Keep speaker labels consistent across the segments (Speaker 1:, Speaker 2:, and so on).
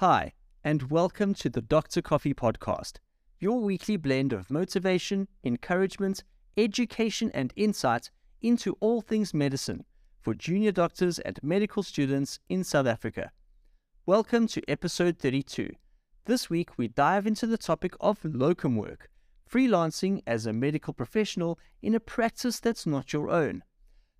Speaker 1: Hi, and welcome to the Dr. Coffee Podcast, your weekly blend of motivation, encouragement, education, and insight into all things medicine for junior doctors and medical students in South Africa. Welcome to episode 32. This week, we dive into the topic of locum work, freelancing as a medical professional in a practice that's not your own.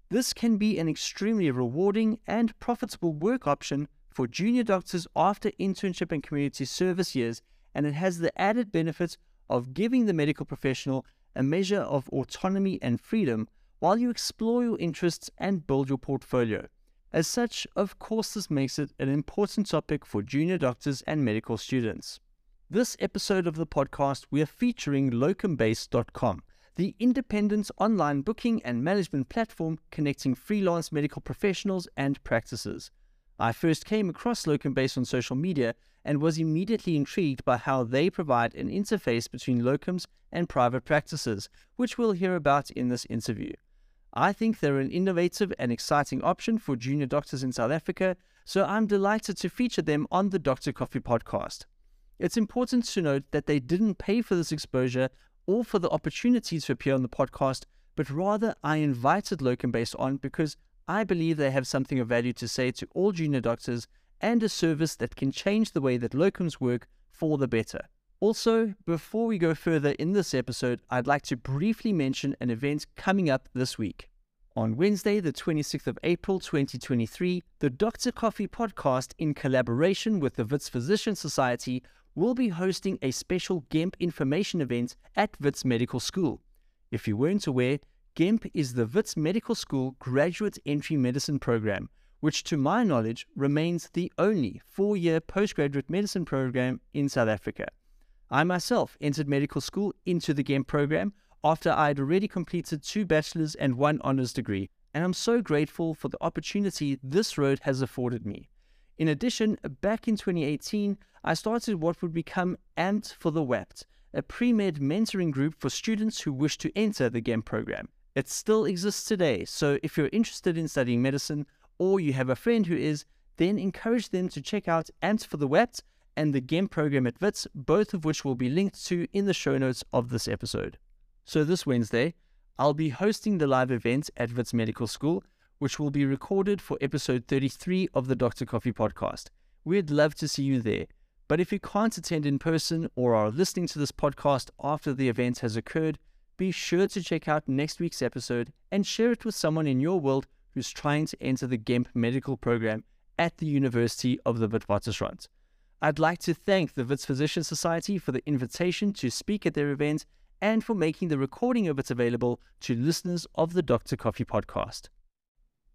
Speaker 1: This can be an extremely rewarding and profitable work option for junior doctors after internship and community service years, and it has the added benefits of giving the medical professional a measure of autonomy and freedom while you explore your interests and build your portfolio. As such, of course, this makes it an important topic for junior doctors and medical students. This episode of the podcast, we are featuring locumbase.com the independent online booking and management platform connecting freelance medical professionals and practices. I first came across Locumbase on social media and was immediately intrigued by how they provide an interface between locums and private practices, which we'll hear about in this interview. I think they're an innovative and exciting option for junior doctors in South Africa, so I'm delighted to feature them on the Dr. Coffee podcast. It's important to note that they didn't pay for this exposure or for the opportunity to appear on the podcast, but rather I invited Locumbase on because I believe they have something of value to say to all junior doctors and a service that can change the way that locums work for the better. Also, before we go further in this episode, I'd like to briefly mention an event coming up this week. On Wednesday, the 26th of April 2023, the Dr. Coffee podcast, in collaboration with the Wits Physician Society, will be hosting a special GEMP information event at Wits Medical School. If you weren't aware, GEMP is the Wits Medical School Graduate Entry Medicine Program, which to my knowledge remains the only four year postgraduate medicine program in South Africa. I myself entered medical school into the GEMP program after I had already completed two bachelor's and one honours degree, and I'm so grateful for the opportunity this road has afforded me. In addition, back in 2018, I started what would become AMPT for the WAPT, a pre med mentoring group for students who wish to enter the GEM program. It still exists today, so if you're interested in studying medicine or you have a friend who is, then encourage them to check out AMPT for the Wet and the GEM program at WITS, both of which will be linked to in the show notes of this episode. So this Wednesday, I'll be hosting the live event at WITS Medical School which will be recorded for episode 33 of the Dr. Coffee podcast. We'd love to see you there. But if you can't attend in person or are listening to this podcast after the event has occurred, be sure to check out next week's episode and share it with someone in your world who's trying to enter the GEMP medical program at the University of the Witwatersrand. I'd like to thank the Wits Physician Society for the invitation to speak at their event and for making the recording of it available to listeners of the Dr. Coffee podcast.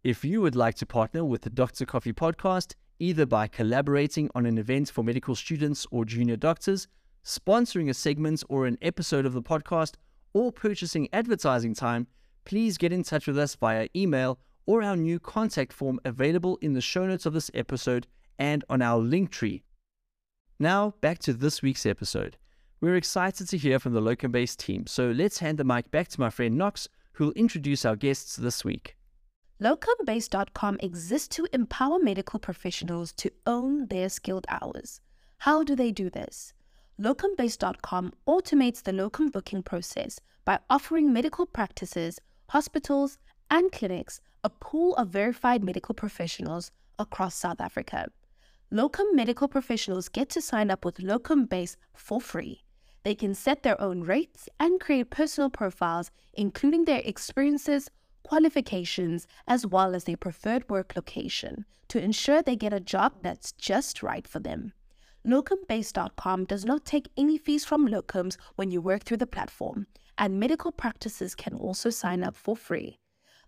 Speaker 1: If you would like to partner with the Dr. Coffee podcast, either by collaborating on an event for medical students or junior doctors, sponsoring a segment or an episode of the podcast, or purchasing advertising time, please get in touch with us via email or our new contact form available in the show notes of this episode and on our Linktree. Now, back to this week's episode. We're excited to hear from the Locum Locumbase team, so let's hand the mic back to my friend Knox, who'll introduce our guests this week.
Speaker 2: Locumbase.com exists to empower medical professionals to own their skilled hours. How do they do this? Locumbase.com automates the locum booking process by offering medical practices, hospitals, and clinics a pool of verified medical professionals across South Africa. Locum medical professionals get to sign up with Locumbase for free. They can set their own rates and create personal profiles, including their experiences, qualifications, as well as their preferred work location to ensure they get a job that's just right for them. Locumbase.com does not take any fees from locums when you work through the platform, and medical practices can also sign up for free,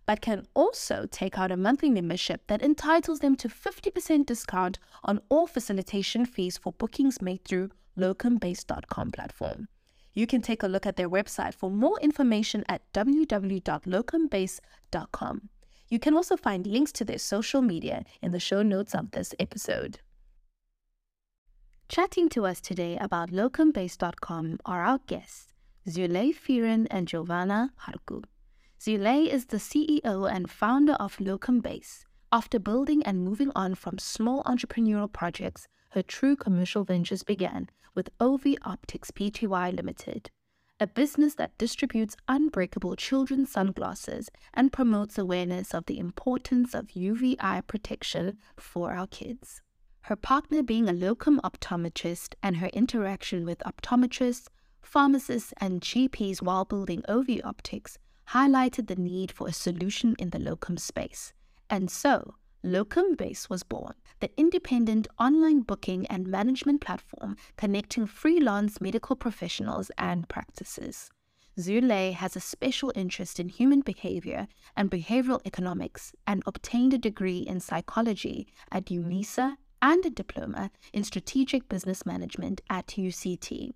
Speaker 2: but can also take out a monthly membership that entitles them to 50% discount on all facilitation fees for bookings made through locumbase.com platform. You can take a look at their website for more information at www.locumbase.com. You can also find links to their social media in the show notes of this episode. Chatting to us today about locumbase.com are our guests, Zule Vuuren and Jovana Harkhu. Zule is the CEO and founder of Locumbase, After building and moving on from small entrepreneurial projects, her true commercial ventures began with OV Optics Pty Limited, a business that distributes unbreakable children's sunglasses and promotes awareness of the importance of UVI protection for our kids. Her partner being a locum optometrist and her interaction with optometrists, pharmacists, and GPs while building OV Optics highlighted the need for a solution in the locum space. And so, Locum Base was born, the independent online booking and management platform connecting freelance medical professionals and practices. Zule has a special interest in human behavior and behavioral economics and obtained a degree in psychology at UNISA and a diploma in strategic business management at UCT.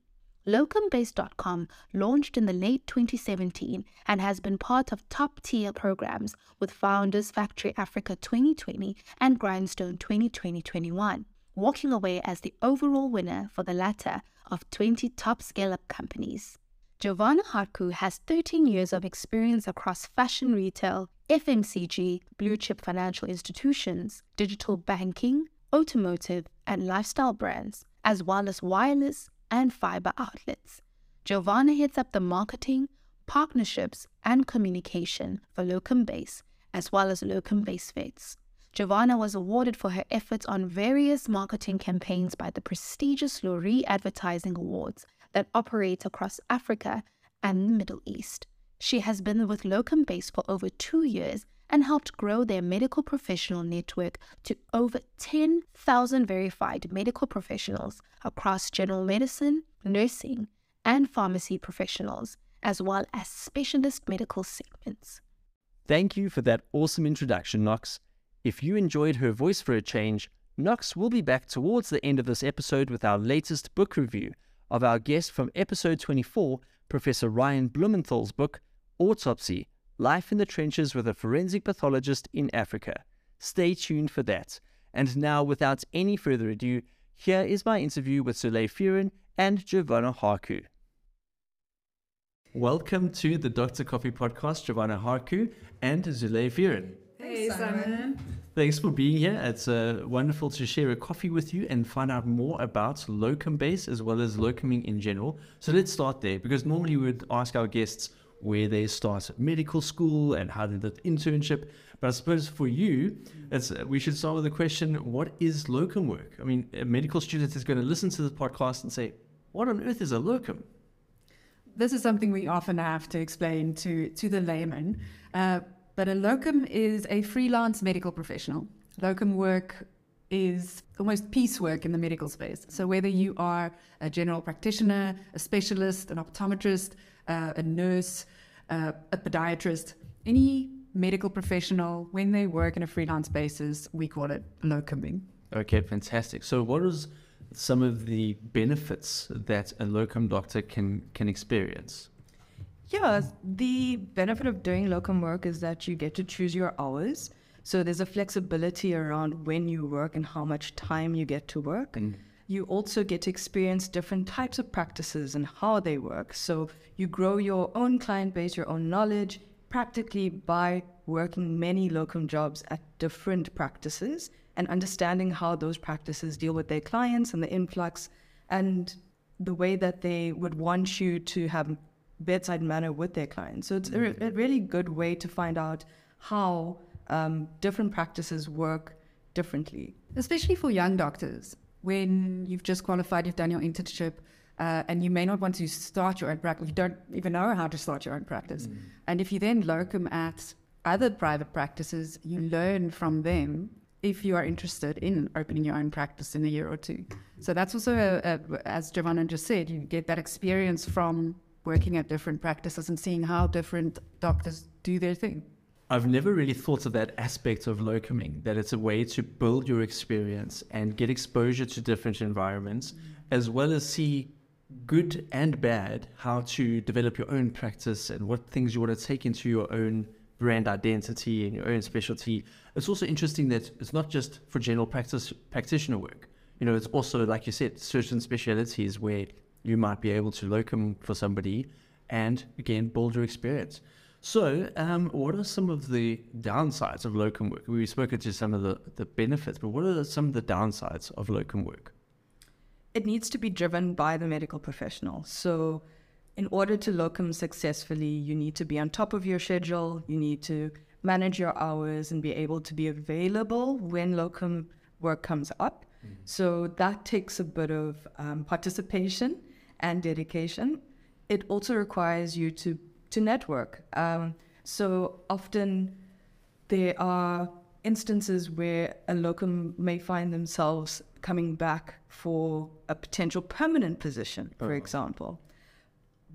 Speaker 2: Locumbase.com launched in the late 2017 and has been part of top tier programs with Founders Factory Africa 2020 and Grindstone 2020-21, walking away as the overall winner for the latter of 20 top scale up companies. Jovana Harkhu has 13 years of experience across fashion retail, FMCG, blue chip financial institutions, digital banking, automotive, and lifestyle brands, as well as wireless, and fiber outlets. Jovana heads up the marketing, partnerships, and communication for Locum Base, as well as Locum Base Vets. Jovana was awarded for her efforts on various marketing campaigns by the prestigious Loerie Advertising Awards that operate across Africa and the Middle East. She has been with Locum Base for over two years and helped grow their medical professional network to over 10,000 verified medical professionals across general medicine, nursing, and pharmacy professionals, as well as specialist medical segments.
Speaker 1: Thank you for that awesome introduction, Knox. If you enjoyed her voice for a change, Knox will be back towards the end of this episode with our latest book review of our guest from episode 24, Professor Ryan Blumenthal's book, Autopsy Life in the Trenches with a Forensic Pathologist in Africa. Stay tuned for that. And now, without any further ado, here is my interview with Zule Vuuren and Jovana Harkhu. Welcome to the Dr. Coffee Podcast, Jovana Harkhu and Zule Vuuren.
Speaker 3: Hey, Simon.
Speaker 1: Thanks for being here. It's uh, wonderful to share a coffee with you and find out more about locum base as well as locuming in general. So let's start there because normally we would ask our guests where they start medical school and how they did internship. But I suppose for you, it's, we should start with the question what is locum work? I mean, a medical student is going to listen to this podcast and say, what on earth is a locum?
Speaker 3: This is something we often have to explain to, to the layman. Uh, but a locum is a freelance medical professional. Locum work is almost piecework in the medical space. So whether you are a general practitioner, a specialist, an optometrist, uh, a nurse, uh, a podiatrist, any medical professional, when they work in a freelance basis, we call it locuming.
Speaker 1: Okay, fantastic. So, what is some of the benefits that a locum doctor can can experience?
Speaker 4: Yeah, the benefit of doing locum work is that you get to choose your hours. So there's a flexibility around when you work and how much time you get to work. Mm you also get to experience different types of practices and how they work. So you grow your own client base, your own knowledge, practically by working many locum jobs at different practices and understanding how those practices deal with their clients and the influx and the way that they would want you to have bedside manner with their clients. So it's a, a really good way to find out how um, different practices work differently.
Speaker 3: Especially for young doctors when you've just qualified, you've done your internship, uh, and you may not want to start your own practice. You don't even know how to start your own practice. Mm. And if you then locum at other private practices, you learn from them if you are interested in opening your own practice in a year or two. So that's also, a, a, as Jovana just said, you get that experience from working at different practices and seeing how different doctors do their thing.
Speaker 1: I've never really thought of that aspect of locuming, that it's a way to build your experience and get exposure to different environments, as well as see good and bad how to develop your own practice and what things you want to take into your own brand identity and your own specialty. It's also interesting that it's not just for general practice practitioner work. You know, it's also, like you said, certain specialities where you might be able to locum for somebody and again build your experience. So, um, what are some of the downsides of locum work? We've spoken to some of the, the benefits, but what are some of the downsides of locum work?
Speaker 4: It needs to be driven by the medical professional. So, in order to locum successfully, you need to be on top of your schedule, you need to manage your hours and be able to be available when locum work comes up. Mm-hmm. So, that takes a bit of um, participation and dedication. It also requires you to to network. Um, so often there are instances where a locum may find themselves coming back for a potential permanent position, for uh-huh. example.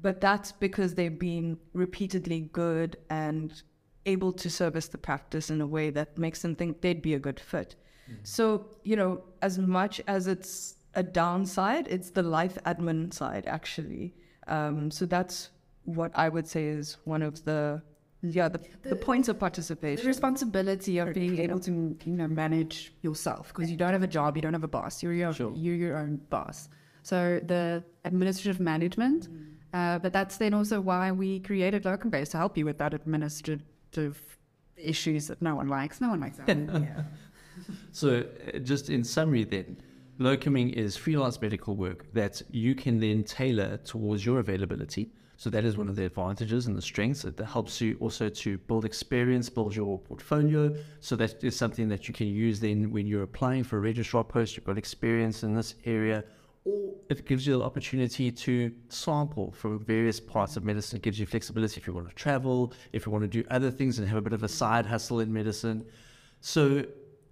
Speaker 4: But that's because they've been repeatedly good and able to service the practice in a way that makes them think they'd be a good fit. Mm-hmm. So, you know, as much as it's a downside, it's the life admin side, actually. Um, so that's what I would say is one of the yeah the, the, the points of participation.
Speaker 3: The responsibility of being able to you know manage yourself because you don't have a job, you don't have a boss. You're your sure. you're your own boss. So the administrative management, mm. uh, but that's then also why we created Locum Base to help you with that administrative issues that no one likes. No one likes that. yeah.
Speaker 1: So uh, just in summary, then. Locuming is freelance medical work that you can then tailor towards your availability so that is one of the advantages and the strengths. It helps you also to build experience, build your portfolio. So that is something that you can use then when you're applying for a registrar post. You've got experience in this area, or it gives you the opportunity to sample from various parts of medicine. It gives you flexibility if you want to travel, if you want to do other things and have a bit of a side hustle in medicine. So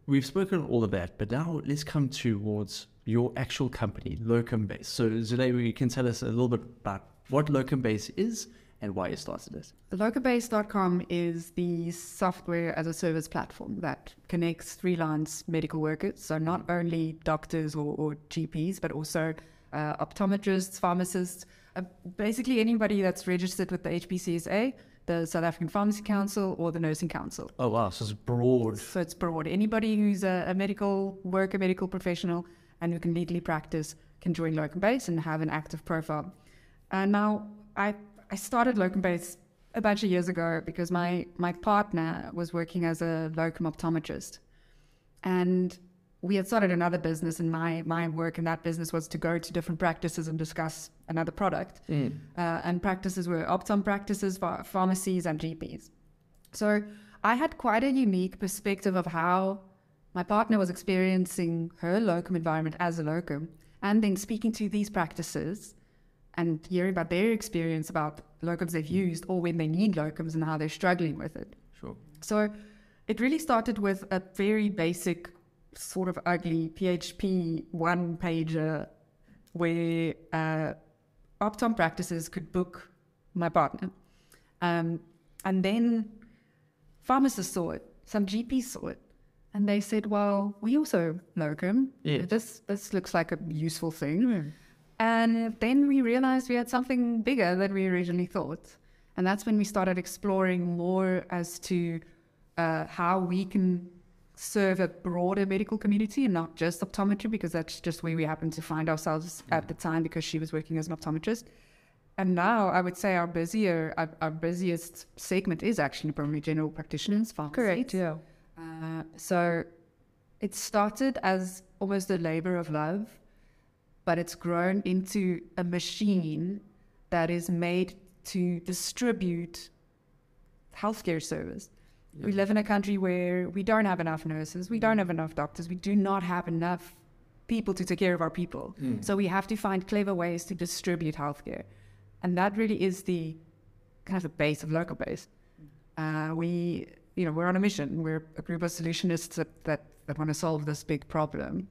Speaker 1: we've spoken all of that, but now let's come towards your actual company, Locum Base. So Zulé, you can tell us a little bit about what LocumBase is and why you started it.
Speaker 3: Locumbase.com is the software as a service platform that connects freelance medical workers, so not only doctors or, or GPs, but also uh, optometrists, pharmacists, uh, basically anybody that's registered with the HPCSA, the South African Pharmacy Council, or the Nursing Council.
Speaker 1: Oh, wow. So it's broad.
Speaker 3: So it's broad. Anybody who's a, a medical worker, medical professional, and who can legally practice can join Locumbase and have an active profile. And now I I started locum base a bunch of years ago because my my partner was working as a locum optometrist, and we had started another business, and my my work in that business was to go to different practices and discuss another product. Mm. Uh, and practices were optom practices, pharmacies, and GPs. So I had quite a unique perspective of how my partner was experiencing her locum environment as a locum, and then speaking to these practices and hearing about their experience about locums they've used or when they need locums and how they're struggling with it.
Speaker 1: Sure.
Speaker 3: So it really started with a very basic, sort of ugly PHP one pager where uh, Optom practices could book my partner. Um, and then pharmacists saw it, some GPs saw it, and they said, "Well, we also locum. Yeah. This this looks like a useful thing." Mm. And then we realized we had something bigger than we originally thought. And that's when we started exploring more as to uh, how we can serve a broader medical community and not just optometry, because that's just where we happened to find ourselves at the time because she was working as an optometrist. And now I would say our busier, our, our busiest segment is actually probably general practitioners, pharmacists.
Speaker 4: Correct, yeah. Uh,
Speaker 3: so it started as almost a labor of love but it's grown into a machine that is made to distribute healthcare service. We live in a country where we don't have enough nurses, we don't have enough doctors, we do not have enough people to take care of our people. Mm. So we have to find clever ways to distribute healthcare. And that really is the kind of the base of locum base. Uh, we, you know, we're on a mission. We're a group of solutionists that, that, that want to solve this big problem.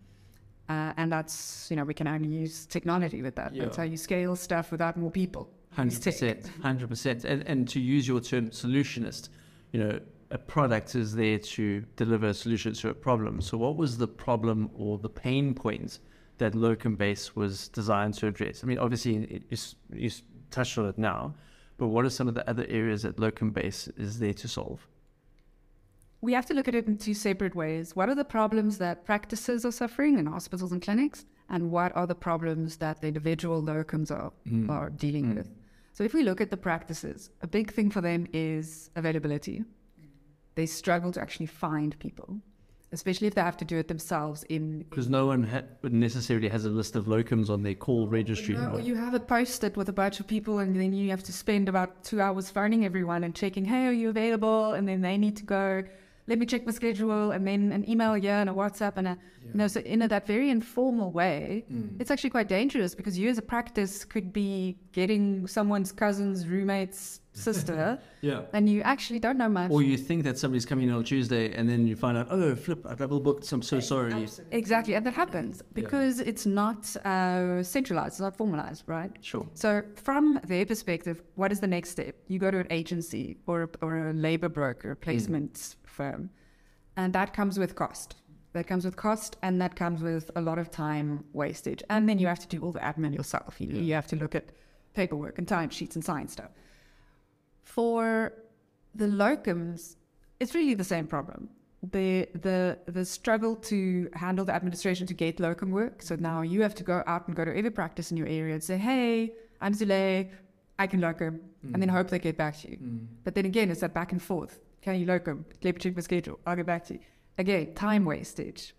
Speaker 3: Uh, and that's, you know, we can only use technology with that. Yeah. That's how you scale stuff without more people.
Speaker 1: 100%. 100%. And, and to use your term solutionist, you know, a product is there to deliver a solution to a problem. So, what was the problem or the pain points that Locum Base was designed to address? I mean, obviously, you, you touched on it now, but what are some of the other areas that Locum Base is there to solve?
Speaker 3: We have to look at it in two separate ways. What are the problems that practices are suffering in hospitals and clinics? And what are the problems that the individual locums are, mm. are dealing mm. with? So if we look at the practices, a big thing for them is availability. They struggle to actually find people, especially if they have to do it themselves in
Speaker 1: Because no one ha- necessarily has a list of locums on their call registry.
Speaker 3: No, you have it posted with a bunch of people, and then you have to spend about two hours phoning everyone and checking, hey, are you available? And then they need to go, let me check my schedule, and then an email yeah, and a WhatsApp, and a, you know, so in a, that very informal way, it's actually quite dangerous because you as a practice could be getting someone's cousin's roommate's sister,
Speaker 1: Yeah.
Speaker 3: and you actually don't know much.
Speaker 1: Or you think that somebody's coming in on Tuesday and then you find out, oh, flip, I double booked, so I'm so sorry.
Speaker 3: Exactly, and that happens because it's not uh, centralized, it's not formalized, right?
Speaker 1: Sure.
Speaker 3: So, from their perspective, what is the next step? You go to an agency or a, or a labor broker, placement firm, and that comes with cost. That comes with cost, and that comes with a lot of time wastage. And then you have to do all the admin yourself. You, you have to look at paperwork and timesheets and sign stuff. For the locums, it's really the same problem. The the the struggle to handle the administration to get locum work. So now you have to go out and go to every practice in your area and say, "Hey, I'm Zule, I can locum," and then mm. hope they get back to you. Mm. But then again, it's that back and forth. Can you locum? Let me check my schedule. I'll get back to you. Again, time wastage.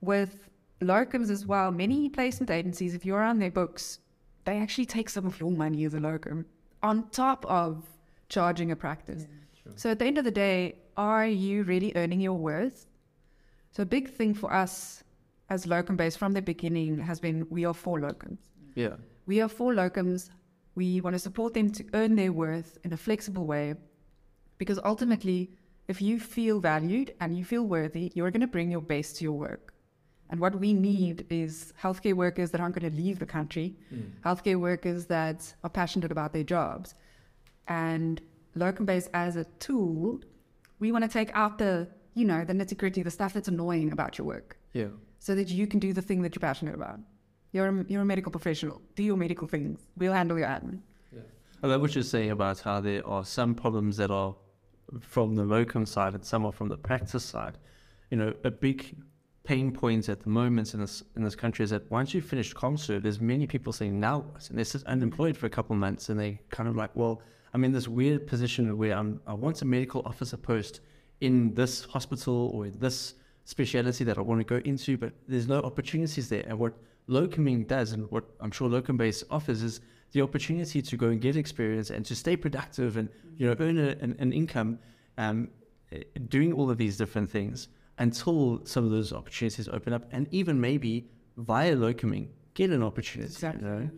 Speaker 3: With locums as well, many placement agencies, if you're on their books, they actually take some of your money as a locum on top of charging a practice. So at the end of the day, are you really earning your worth? So a big thing for us as locum based from the beginning has been we are for locums.
Speaker 1: Yeah.
Speaker 3: We are for locums. We want to support them to earn their worth in a flexible way because ultimately, if you feel valued and you feel worthy, you're going to bring your best to your work. And what we need is healthcare workers that aren't going to leave the country, hmm. healthcare workers that are passionate about their jobs. And locum based as a tool, we want to take out the, you know, the nitty gritty, the stuff that's annoying about your work
Speaker 1: Yeah.
Speaker 3: so that you can do the thing that you're passionate about. You're a, you're a medical professional. Do your medical things. We'll handle your admin. Yeah.
Speaker 1: I love what you're saying about how there are some problems that are from the locum side and some are from the practice side. You know, a big pain point at the moment in this in this country is that once you finish ComServe, there's many people saying now? And they're just unemployed for a couple of months and they kind of like, well, I'm in this weird position where I'm I want a medical officer post in this hospital or in this speciality that I want to go into, but there's no opportunities there. And what locuming does and what I'm sure locum base offers is the opportunity to go and get experience and to stay productive and you know earn a, an, an income um, doing all of these different things until some of those opportunities open up and even maybe via locuming get an opportunity
Speaker 3: Exactly.
Speaker 1: you know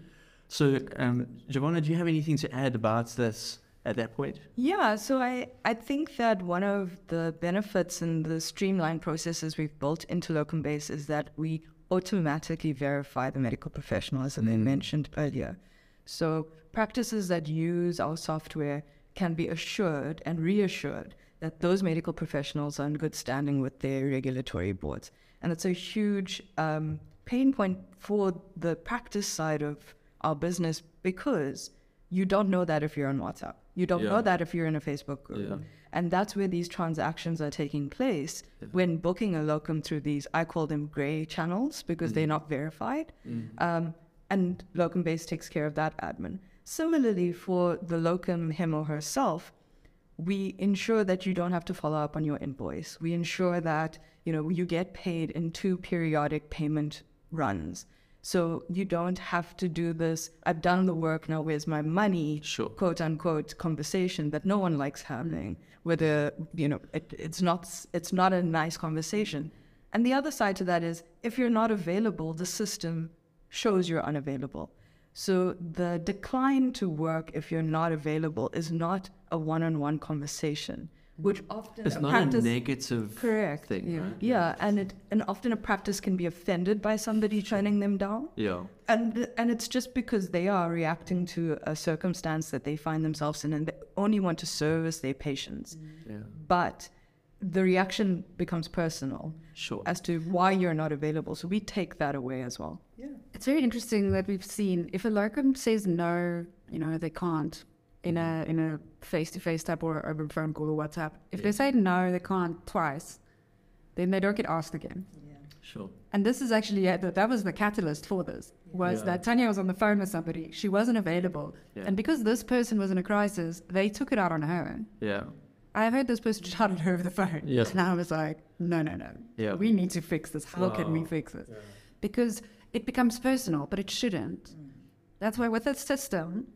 Speaker 1: so um, Jovana do you have anything to add about this at that point
Speaker 4: Yeah, so I, I think that one of the benefits and the streamlined processes we've built into Locum Base is that we automatically verify the medical professional, as I mentioned earlier. So practices that use our software can be assured and reassured that those medical professionals are in good standing with their regulatory boards. And it's a huge um, pain point for the practice side of our business because you don't know that if you're on WhatsApp. You don't
Speaker 1: Yeah.
Speaker 4: know that if you're in a Facebook group.
Speaker 1: Yeah.
Speaker 4: And that's where these transactions are taking place when booking a locum through these, I call them gray channels because they're not verified. Um, and locum base takes care of that admin. Similarly, for the locum, him or herself, we ensure that you don't have to follow up on your invoice. We ensure that you know you get paid in two periodic payment runs. So you don't have to do this. I've done the work now. Where's my money?
Speaker 1: Sure.
Speaker 4: Quote unquote conversation that no one likes having. Whether you know it, it's not it's not a nice conversation. And the other side to that is if you're not available, the system shows you're unavailable. So the decline to work if you're not available is not a one-on-one conversation, which often
Speaker 1: it's
Speaker 4: a
Speaker 1: not
Speaker 4: practice-
Speaker 1: a negative
Speaker 4: Correct.
Speaker 1: thing
Speaker 3: Yeah.
Speaker 1: right?
Speaker 4: Yeah, and it and often a practice can be offended by somebody turning them down,
Speaker 1: yeah
Speaker 4: and and it's just because they are reacting to a circumstance that they find themselves in, and they only want to service their patients. Mm.
Speaker 1: yeah
Speaker 4: But the reaction becomes personal
Speaker 1: sure
Speaker 4: as to why you're not available. So we take that away as well.
Speaker 3: It's very interesting that we've seen if a locum says no, you know, they can't in a in a face to face type or over phone call or WhatsApp. If they say no, they can't twice, then they don't get asked again.
Speaker 1: Sure.
Speaker 3: And this is actually yeah, that that was the catalyst for this. Was
Speaker 1: Yeah.
Speaker 3: that Tanya was on the phone with somebody, she wasn't available,
Speaker 1: Yeah.
Speaker 3: and because this person was in a crisis, they took it out on her.
Speaker 1: Yeah.
Speaker 3: I heard this person shout at her over the phone,
Speaker 1: Yes.
Speaker 3: and I was like, no, no, no,
Speaker 1: Yeah.
Speaker 3: we need to fix this. How can we fix this? Because it becomes personal, but it shouldn't. That's why with this system,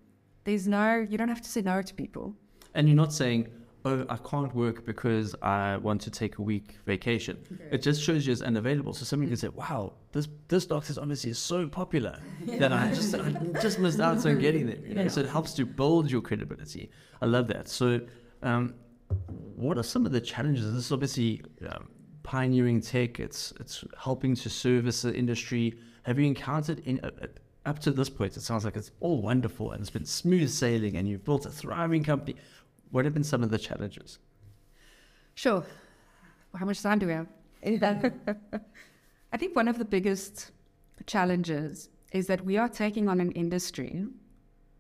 Speaker 3: there's no, you don't have to say no to people.
Speaker 1: And you're not saying, oh, I can't work because I want to take a week vacation. It just shows you as unavailable. So somebody can say, wow, this this doctor's obviously is so popular that I just I just missed out on getting there. You know? So it helps to build your credibility. I love that. So um, what are some of the challenges? This is obviously um, pioneering tech. It's it's helping to service the industry. Have you encountered in uh, uh, up to this point? It sounds like it's all wonderful and it's been smooth sailing, and you've built a thriving company. What have been some of the challenges?
Speaker 3: Sure. How much time do we have? I think one of the biggest challenges is that we are taking on an industry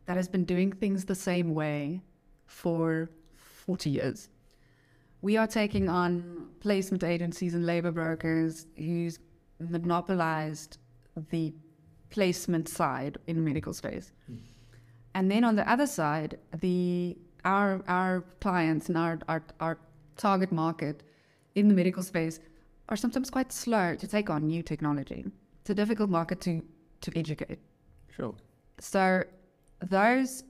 Speaker 3: that has been doing things the same way for 40 years. We are taking on placement agencies and labor brokers who's monopolized the placement side in the medical space. Hmm. And then on the other side, the our our clients and our, our our target market in the medical space are sometimes quite slow to take on new technology. It's a difficult market to to educate.
Speaker 1: Sure.
Speaker 3: So those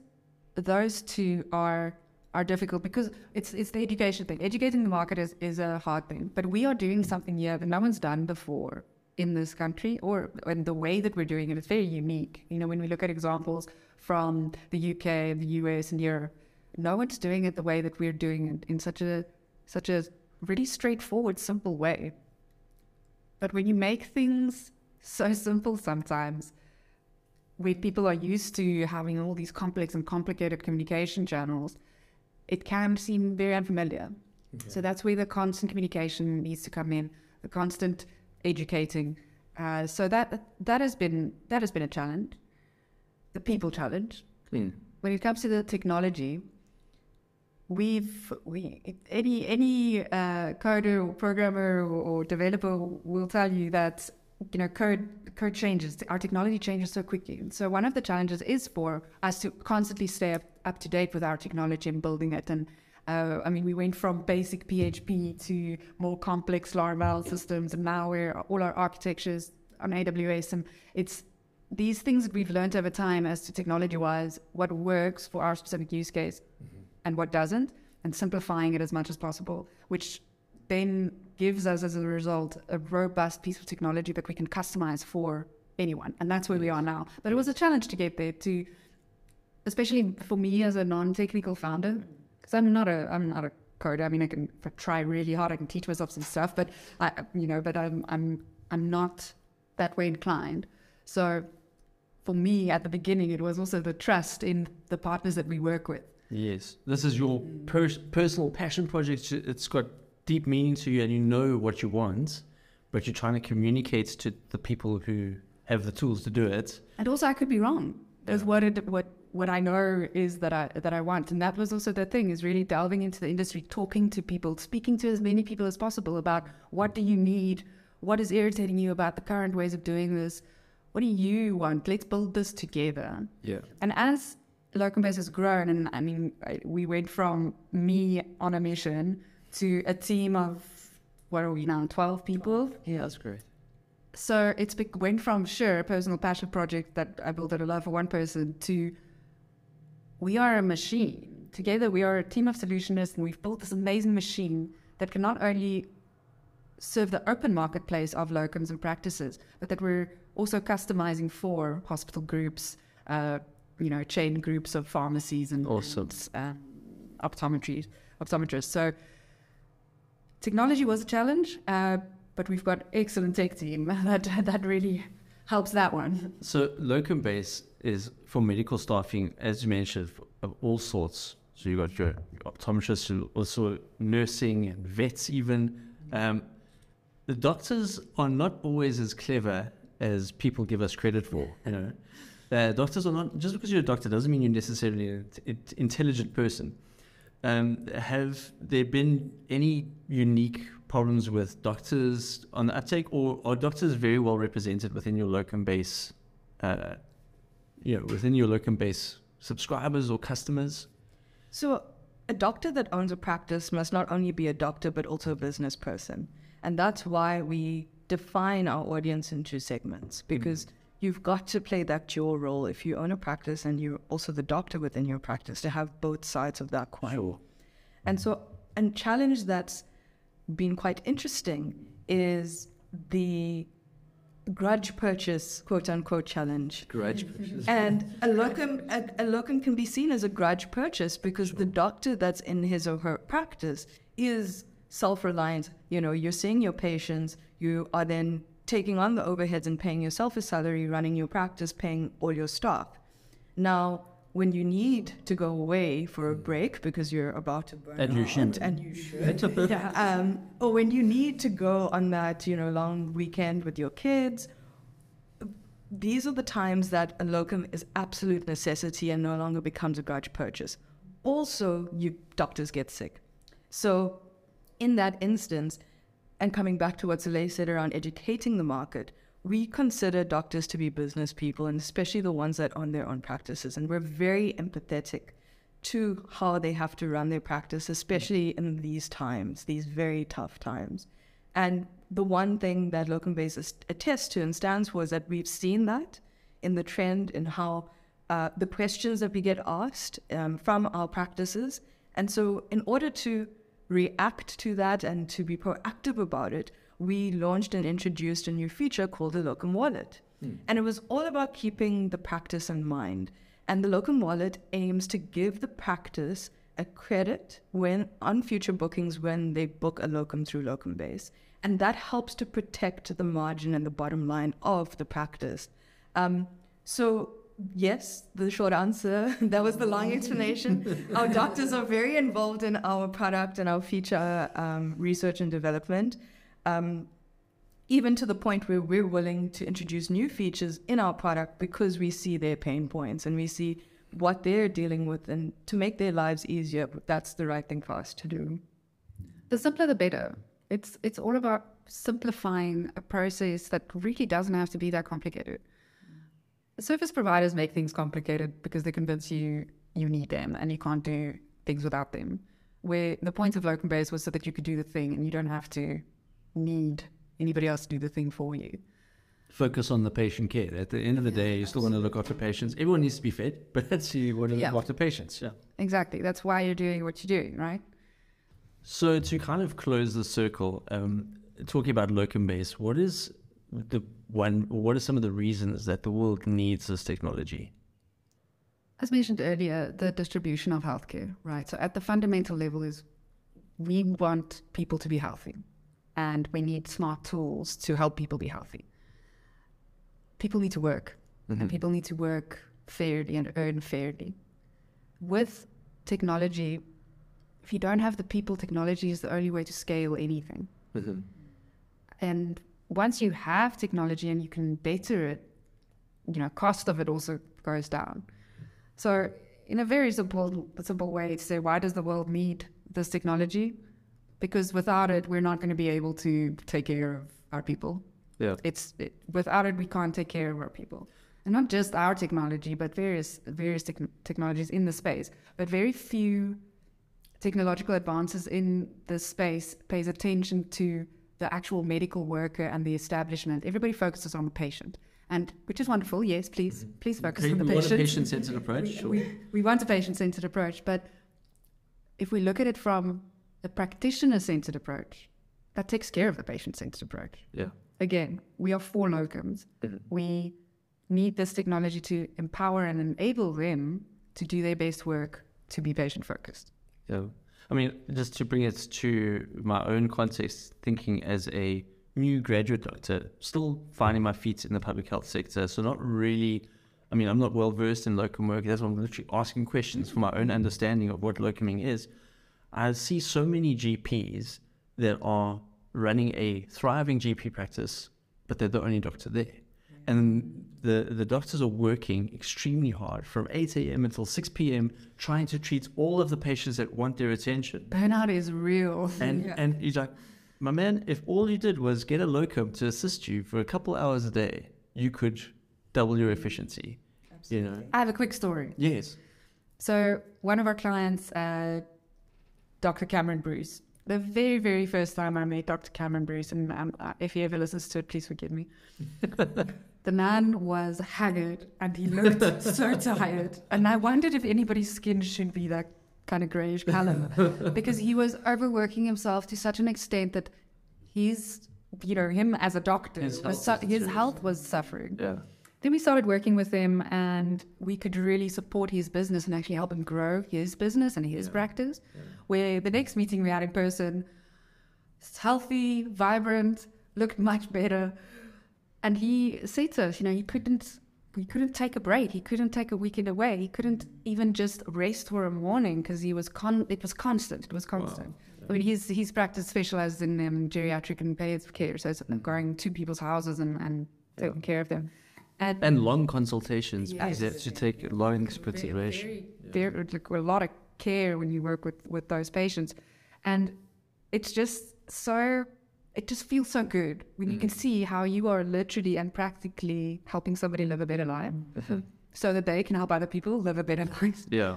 Speaker 3: those two are are difficult because it's it's the education thing. Educating the market is, is a hard thing. But we are doing something here that no one's done before in this country or in the way that we're doing it's very unique. You know, when we look at examples from the UK, the US and Europe, no one's doing it the way that we're doing it in such a such a really straightforward, simple way. But when you make things so simple sometimes, where people are used to having all these complex and complicated communication channels, it can seem very unfamiliar. So that's where the constant communication needs to come in, the constant educating. Uh, so that that has been that has been a challenge, the people challenge.
Speaker 1: Mm.
Speaker 3: When it comes to the technology, we've we any any uh, coder or programmer or, or developer will tell you that you know code code changes our technology changes so quickly and so one of the challenges is for us to constantly stay up, up to date with our technology and building it and uh, I mean, we went from basic PHP to more complex Laravel systems, and now we're all our architectures on AWS. And it's these things that we've learned over time as to technology-wise, what works for our specific use case, and what doesn't, and simplifying it as much as possible, which then gives us, as a result, a robust piece of technology that we can customize for anyone. And that's where we are now. But it was a challenge to get there, to especially for me as a non-technical founder, because I'm not a I'm not a coder. I mean, I can try really hard. I can teach myself some stuff, but I, you know, but I'm I'm I'm not that way inclined. So for me, at the beginning, it was also the trust in the partners that we work with.
Speaker 1: Yes, this is your pers- personal passion project. It's got deep meaning to you, and you know what you want, but you're trying to communicate to the people who have the tools to do it.
Speaker 3: And also, I could be wrong. There's what it, what what I know is that I that I want, and that was also the thing is really delving into the industry, talking to people, speaking to as many people as possible about what do you need, what is irritating you about the current ways of doing this, what do you want? Let's build this together.
Speaker 1: Yeah.
Speaker 3: And as Locum Base has grown, and I mean, I- we went from me on a mission to a team of what are we now, twelve people.
Speaker 1: Yeah, that's great.
Speaker 3: So it's went from sure a personal passion project that I built out of love for one person to we are a machine. Together we are a team of solutionists and we've built this amazing machine that can not only serve the open marketplace of locums and practices, but that we're also customizing for hospital groups, uh, you know, chain groups of pharmacies and
Speaker 1: Awesome.
Speaker 3: and, um, optometry optometrists. So technology was a challenge, uh, but we've got excellent tech team that that really helps that one.
Speaker 1: So locum base is for medical staffing, as you mentioned, of all sorts. So you got your optometrists, you also nursing and vets even. Um, the doctors are not always as clever as people give us credit for. You know, uh, doctors are not just because you're a doctor doesn't mean you're necessarily an int- intelligent person. Um, have there been any unique problems with doctors on the uptake, or are doctors very well represented within your locum base? Uh, you know, within your locum base subscribers or customers?
Speaker 4: So, a doctor that owns a practice must not only be a doctor but also a business person. And that's why we define our audience into segments because mm. you've got to play that dual role if you own a practice and you're also the doctor within your practice to have both sides of that coin. Sure. And so, a challenge that's been quite interesting is the grudge purchase, quote unquote, challenge.
Speaker 1: Grudge purchase.
Speaker 4: And a locum, a, a locum can be seen as a grudge purchase because sure. the doctor that's in his or her practice is self reliant. You know, you're seeing your patients, you are then taking on the overheads and paying yourself a salary, running your practice, paying all your staff. Now, when you need to go away for a break because you're about to burn
Speaker 1: and
Speaker 4: out,
Speaker 1: you should,
Speaker 4: and you should, yeah, um, or when you need to go on that you know long weekend with your kids, these are the times that a locum is absolute necessity and no longer becomes a grudge purchase. Also, you doctors get sick, so in that instance, and coming back to what Zulé said around educating the market, we consider doctors to be business people, and especially the ones that own their own practices. And we're very empathetic to how they have to run their practice, especially in these times, these very tough times. And the one thing that Locum Base attests to and stands for is that we've seen that in the trend in how uh, the questions that we get asked um, from our practices. And so, in order to react to that and to be proactive about it, we launched and introduced a new feature called the Locum Wallet. Mm. And it was all about keeping the practice in mind. And the Locum Wallet aims to give the practice a credit when on future bookings when they book a locum through Locum Base. And that helps to protect the margin and the bottom line of the practice. Um, so yes, the short answer. that was the long explanation. our doctors are very involved in our product and our feature um, research and development um, even to the point where we're willing to introduce new features in our product because we see their pain points and we see what they're dealing with and to make their lives easier that's the right thing for us to do.
Speaker 3: The simpler the better. It's it's all about simplifying a process that really doesn't have to be that complicated. Service providers make things complicated because they convince you you need them and you can't do things without them. Where the point of locum base was so that you could do the thing and you don't have to need anybody else to do the thing for you.
Speaker 1: Focus on the patient care. At the end of the day, you still want to look after patients. Everyone needs to be fed, but that's you want to yeah. look after patients. Yeah.
Speaker 3: Exactly. That's why you're doing what you're doing, right?
Speaker 1: So to kind of close the circle, um, talking about locum base, what is the one? What are some of the reasons that the world needs this technology?
Speaker 3: As mentioned earlier, the distribution of healthcare, right? So at the fundamental level is we want people to be healthy and we need smart tools to help people be healthy. People need to work mm-hmm. and people need to work fairly and earn fairly. With technology, if you don't have the people, technology is the only way to scale anything. Mm-hmm. And once you have technology and you can better it, you know, cost of it also goes down. So in a very simple simple way to say why does the world need this technology? Because without it, we're not going to be able to take care of our people.
Speaker 1: Yeah.
Speaker 3: It's it, without it, we can't take care of our people, and not just our technology, but various various te- technologies in the space. But very few technological advances in this space pays attention to the actual medical worker and the establishment. Everybody focuses on the patient and which is wonderful. Yes, please, mm-hmm. please focus
Speaker 1: okay,
Speaker 3: on the
Speaker 1: we
Speaker 3: patient.
Speaker 1: Want a patient-centered approach. We,
Speaker 3: we, we, want a patient-centered approach, but if we look at it from a practitioner-centered approach, that takes care of the patient-centered approach.
Speaker 1: Yeah.
Speaker 3: Again, we are for locums. Mm-hmm. We need this technology to empower and enable them to do their best work to be patient-focused.
Speaker 1: Yeah. I mean, just to bring it to my own context, thinking as a new graduate doctor, still finding my feet in the public health sector. So not really, I mean, I'm not well versed in locum work. That's why I'm literally asking questions for my own understanding of what locuming is. I see so many GPs that are running a thriving GP practice, but they're the only doctor there. and the, the doctors are working extremely hard from 8 a.m. until 6 p.m. trying to treat all of the patients that want their attention.
Speaker 3: Burnout is real.
Speaker 1: And
Speaker 3: Yeah.
Speaker 1: and he's like, my man, if all you did was get a locum to assist you for a couple hours a day, you could double your efficiency. You know.
Speaker 3: I have a quick story.
Speaker 1: Yes.
Speaker 3: So one of our clients, uh, Dr. Cameron Bruce, the very, very first time I met Dr. Cameron Bruce, and um, uh, if he ever listens to it, please forgive me. the man was haggard and he looked so tired. And I wondered if anybody's skin shouldn't be that kind of grayish color because he was overworking himself to such an extent that he's, you know, him as a doctor,
Speaker 1: His
Speaker 3: was
Speaker 1: health
Speaker 3: su-
Speaker 1: was
Speaker 3: his health was suffering.
Speaker 1: Yeah.
Speaker 3: Then we started working with him and we could really support his business and actually help him grow his business and his practice. Where the next meeting we had in person, it's healthy, vibrant, looked much better. And he said to us, you know, he couldn't he couldn't take a break. He couldn't take a weekend away. He couldn't even just rest for a morning because he was con it was constant. It was constant. I mean, his his practice specializes in um, geriatric and palliative care, so it's going to people's houses and, and taking care of them. And
Speaker 1: And long consultations because
Speaker 3: Yes.
Speaker 1: you have to take long into consideration.
Speaker 3: very, very, like, a lot of care when you work with, with those patients. And it's just so, it just feels so good when you can see how you are literally and practically helping somebody live a better life so that they can help other people live a better life.
Speaker 1: Yeah.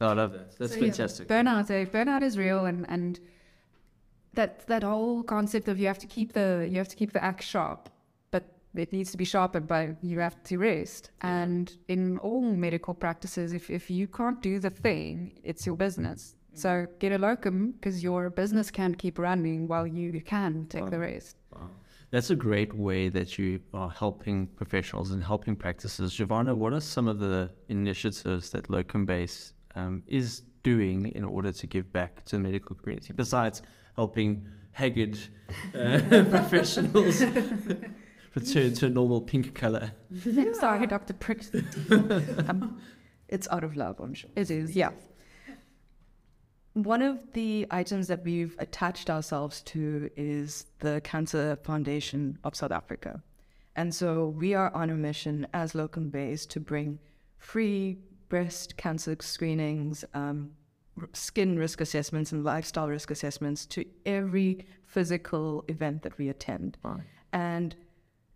Speaker 1: No, I love that. That's
Speaker 3: So, yeah,
Speaker 1: fantastic.
Speaker 3: Burnout, eh, burnout is real, and and that that whole concept of you have to keep the you have to keep the axe sharp, but it needs to be sharpened by you have to rest. And in all medical practices, if if you can't do the thing, it's your business. So get a locum because your business can't keep running while you can take the rest.
Speaker 1: Wow. That's a great way that you are helping professionals and helping practices. Jovana, what are some of the initiatives that Locum Base um, is doing in order to give back to the medical community, besides helping haggard uh, professionals return to a normal pink color?
Speaker 3: Sorry, Dr. Prick.
Speaker 4: It's out of love, I'm sure.
Speaker 3: It is.
Speaker 4: Yeah. One of the items that we've attached ourselves to is the Cancer Foundation of South Africa. And so we are on a mission as Locum Base to bring free breast cancer screenings, um, skin risk assessments, and lifestyle risk assessments to every physical event that we attend. And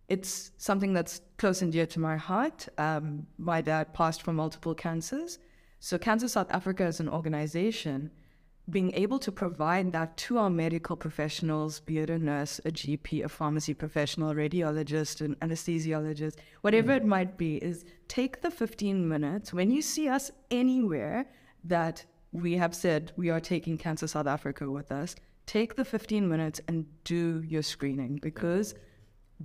Speaker 4: it's something that's close and dear to my heart. Um, my dad passed from multiple cancers. So, Cancer South Africa as an organization, being able to provide that to our medical professionals, be it a nurse, a GP, a pharmacy professional, radiologist, an anesthesiologist, whatever it might be, is take the 15 minutes when you see us anywhere that we have said we are taking Cancer South Africa with us, take the 15 minutes and do your screening because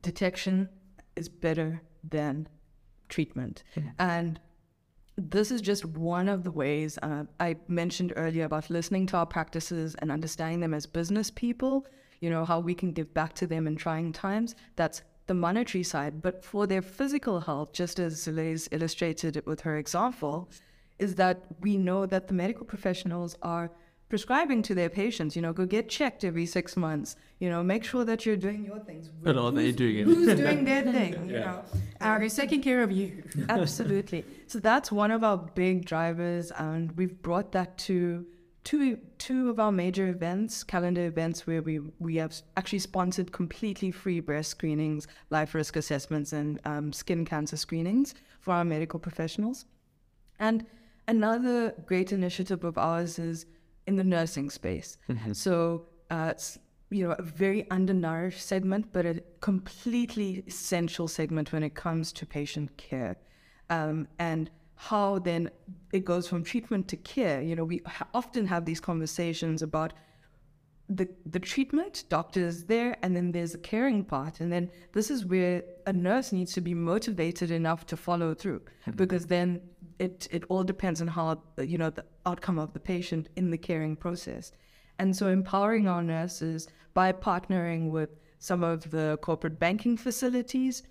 Speaker 4: detection is better than treatment. And this is just one of the ways uh, I mentioned earlier about listening to our practices and understanding them as business people, you know, how we can give back to them in trying times. That's the monetary side. But for their physical health, just as Zulé's illustrated it with her example, is that we know that the medical professionals are prescribing to their patients, you know, go get checked every six months, you know, make sure that you're doing your things.
Speaker 1: But are they doing it?
Speaker 4: Who's doing their thing, you know?
Speaker 3: Uh, who's taking care of you?
Speaker 4: Absolutely. So that's one of our big drivers, and we've brought that to two two of our major events, calendar events, where we we have actually sponsored completely free breast screenings, life risk assessments, and um, skin cancer screenings for our medical professionals. And another great initiative of ours is in the nursing space. So uh, it's you know a very undernourished segment, but a completely essential segment when it comes to patient care, um, and how then it goes from treatment to care. You know, we ha- often have these conversations about the the treatment, doctors there, and then there's the caring part, and then this is where a nurse needs to be motivated enough to follow through, because then it it all depends on how you know the outcome of the patient in the caring process, and so empowering our nurses by partnering with some of the corporate banking facilities,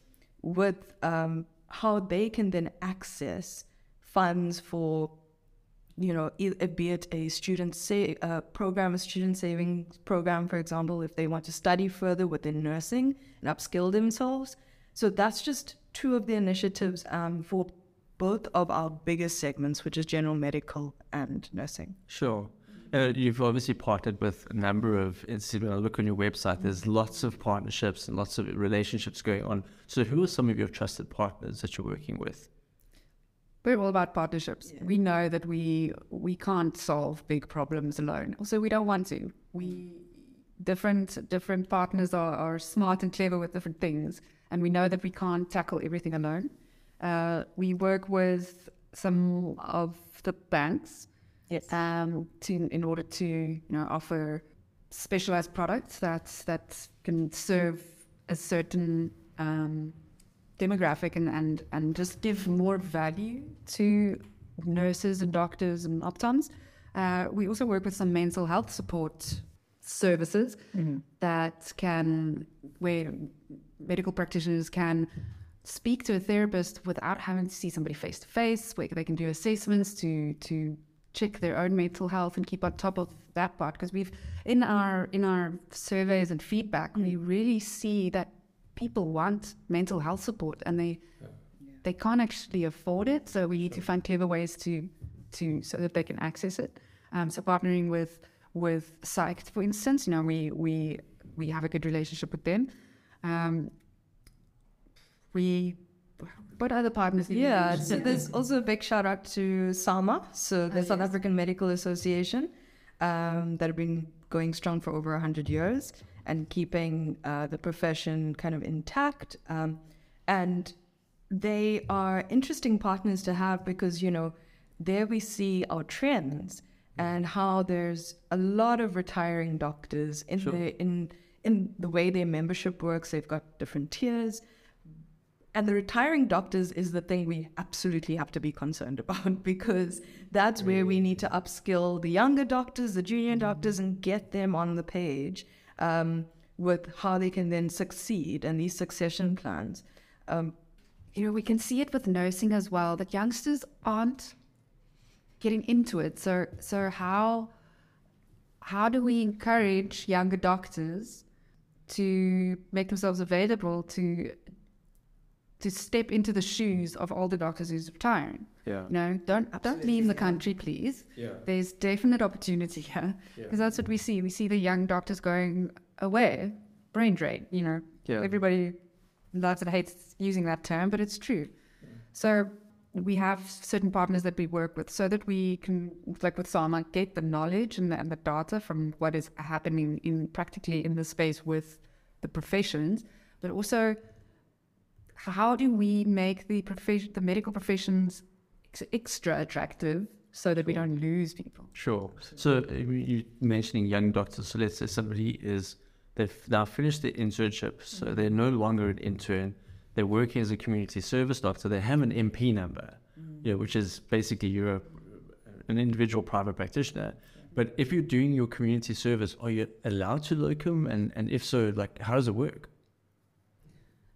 Speaker 4: with um, how they can then access funds for you know, e- be it a student say uh, program, a student savings program, for example, if they want to study further within nursing and upskill themselves, So that's just two of the initiatives um, for both of our biggest segments, which is general medical and nursing.
Speaker 1: Sure. Uh, you've obviously partnered with a number of institutes. When I look on your website, there's lots of partnerships and lots of relationships going on. So, who are some of your trusted partners that you're working with?
Speaker 3: We're all about partnerships. We know that we we can't solve big problems alone. Also, we don't want to. We different different partners are, are smart and clever with different things, and we know that we can't tackle everything alone. Uh, we work with some of the banks
Speaker 4: Yes.
Speaker 3: um, to in order to you know offer specialized products that that can serve a certain um, demographic and, and and just give more value to nurses and doctors and optoms. Uh, we also work with some mental health support services that can where medical practitioners can speak to a therapist without having to see somebody face to face, where they can do assessments to to check their own mental health and keep on top of that part. Because we've in our in our surveys and feedback, we really see that people want mental health support and they they can't actually afford it. So we need to find clever ways to to so that they can access it. Um, so partnering with with Psyched, for instance, you know, we we we have a good relationship with them. Um, we what other partners? do
Speaker 4: Yeah, so there's also a big shout out to SAMA, so the
Speaker 3: Ah,
Speaker 4: South
Speaker 3: yes.
Speaker 4: African Medical Association, um, that have been going strong for over 100 years and keeping uh, the profession kind of intact. Um, and they are interesting partners to have because, you know, there we see our trends and how there's a lot of retiring doctors in
Speaker 1: Sure.
Speaker 4: the in in the way their membership works. They've got different tiers. And the retiring doctors is the thing we absolutely have to be concerned about because that's where we need to upskill the younger doctors, the junior doctors, and get them on the page um, with how they can then succeed and these succession plans. Um,
Speaker 3: you know, we can see it with nursing as well that youngsters aren't getting into it. So, so how how do we encourage younger doctors to make themselves available to to step into the shoes of older doctors who's retiring?
Speaker 1: Yeah.
Speaker 3: You know, don't don't leave the country, please.
Speaker 1: Yeah.
Speaker 3: There's definite opportunity here because that's what we see. We see the young doctors going away, brain drain. You know,
Speaker 1: Yeah.
Speaker 3: everybody loves and hates using that term, but it's true. So we have certain partners that we work with so that we can, like with Sama, get the knowledge and the, and the data from what is happening in practically in the space with the professions, but also how do we make the profession, the medical professions ex- extra attractive so that we don't lose people?
Speaker 1: Sure. So uh, you mentioning young doctors. So let's say somebody is they've now finished their internship, so they're no longer an intern. They're working as a community service doctor. They have an MP number, you know, which is basically you're a, an individual private practitioner. But if you're doing your community service, are you allowed to locum? And and if so, like how does it work?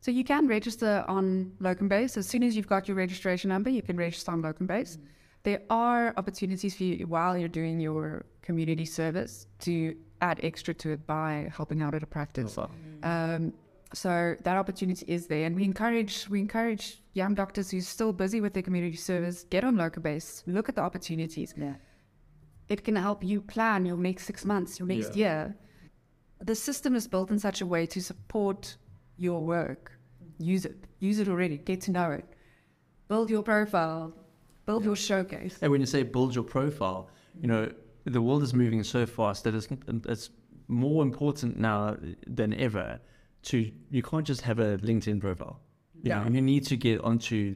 Speaker 3: So you can register on Locum Base. As soon as you've got your registration number, you can register on Locum Base. There are opportunities for you while you're doing your community service to add extra to it by helping out at a practice. Um, so that opportunity is there, and we encourage we encourage young doctors who's still busy with their community service get on Locum Base, look at the opportunities.
Speaker 4: yeah.
Speaker 3: It can help you plan your next six months, your next year. The system is built in such a way to support your work. Use it. Use it already. Get to know it. Build your profile. Build your showcase.
Speaker 1: And when you say build your profile, you know, the world is moving so fast that it's, it's more important now than ever to, you can't just have a LinkedIn profile. You, know, you need to get onto,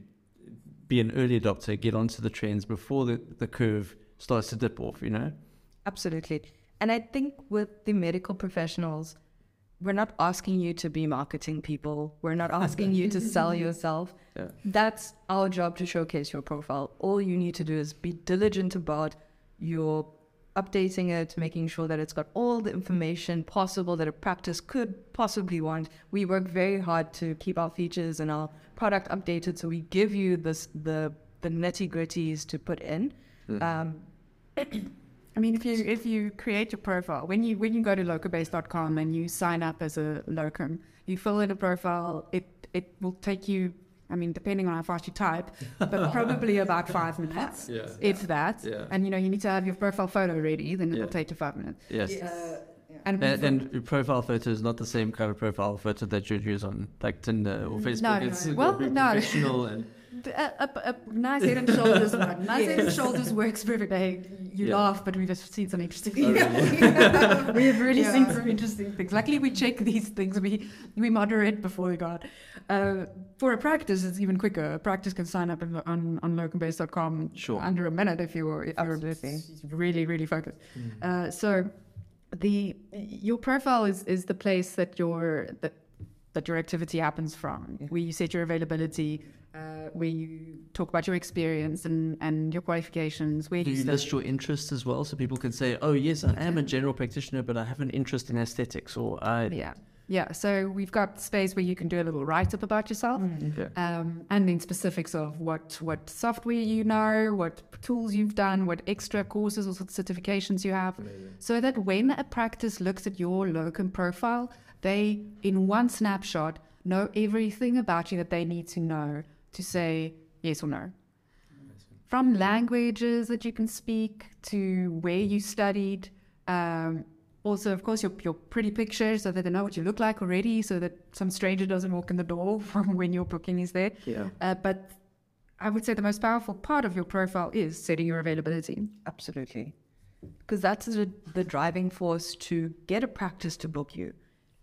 Speaker 1: be an early adopter, get onto the trends before the, the curve starts to dip off, you know?
Speaker 4: Absolutely. And I think with the medical professionals, we're not asking you to be marketing people. We're not asking you to sell yourself.
Speaker 1: Yeah.
Speaker 4: That's our job to showcase your profile. All you need to do is be diligent about your updating it, making sure that it's got all the information possible that a practice could possibly want. We work very hard to keep our features and our product updated, so we give you this the the nitty gritties to put in. Um,
Speaker 3: I mean, if you if you create your profile when you when you go to locumbase.com and you sign up as a locum, you fill in a profile. It it will take you. I mean, depending on how fast you type, but probably about five minutes,
Speaker 1: Yeah.
Speaker 3: if that.
Speaker 1: Yeah.
Speaker 3: And you know, you need to have your profile photo ready. Then it
Speaker 1: Yeah.
Speaker 3: will take you five minutes.
Speaker 1: Yes.
Speaker 3: Uh, and,
Speaker 1: And, and your profile photo is not the same kind of profile photo that you'd use on like Tinder or Facebook.
Speaker 3: No,
Speaker 1: it's
Speaker 3: no.
Speaker 1: gotta
Speaker 3: Well,
Speaker 1: be
Speaker 3: no.
Speaker 1: professional and
Speaker 3: a, a, a nice head and shoulders one. Nice head and shoulders works perfect. Hey, you
Speaker 1: Yeah.
Speaker 3: laugh, but we've just seen some interesting
Speaker 1: Oh,
Speaker 3: things.
Speaker 1: really?
Speaker 3: we have really
Speaker 4: Yeah.
Speaker 3: seen some interesting things. Luckily, we check these things. We we moderate before we go out. Uh, for a practice, it's even quicker. A practice can sign up in, on on locumbase.com
Speaker 1: Sure.
Speaker 3: under a minute if you're if you're
Speaker 4: Absolutely.
Speaker 3: really really focused.
Speaker 1: Mm.
Speaker 3: Uh, so the your profile is is the place that your that that your activity happens from. Where you set your availability, uh, where you talk about your experience and and your qualifications. Where
Speaker 1: Do you
Speaker 3: study.
Speaker 1: list your interests as well, so people can say, "Oh, yes, I am a general practitioner, but I have an interest in aesthetics," or I.
Speaker 3: Yeah, yeah. So we've got space where you can do a little write up about yourself.
Speaker 1: Okay.
Speaker 3: um, and then specifics of what what software you know, what tools you've done, what extra courses or certifications you have, so that when a practice looks at your locum profile, they in one snapshot know everything about you that they need to know to say yes or no. From languages that you can speak to where you studied. Um, also, of course, your, your pretty picture so that they know what you look like already, so that some stranger doesn't walk in the door from when your booking is there.
Speaker 1: Yeah.
Speaker 3: Uh, but I would say the most powerful part of your profile is setting your availability.
Speaker 4: Absolutely. Because that's the, the driving force to get a practice to book you.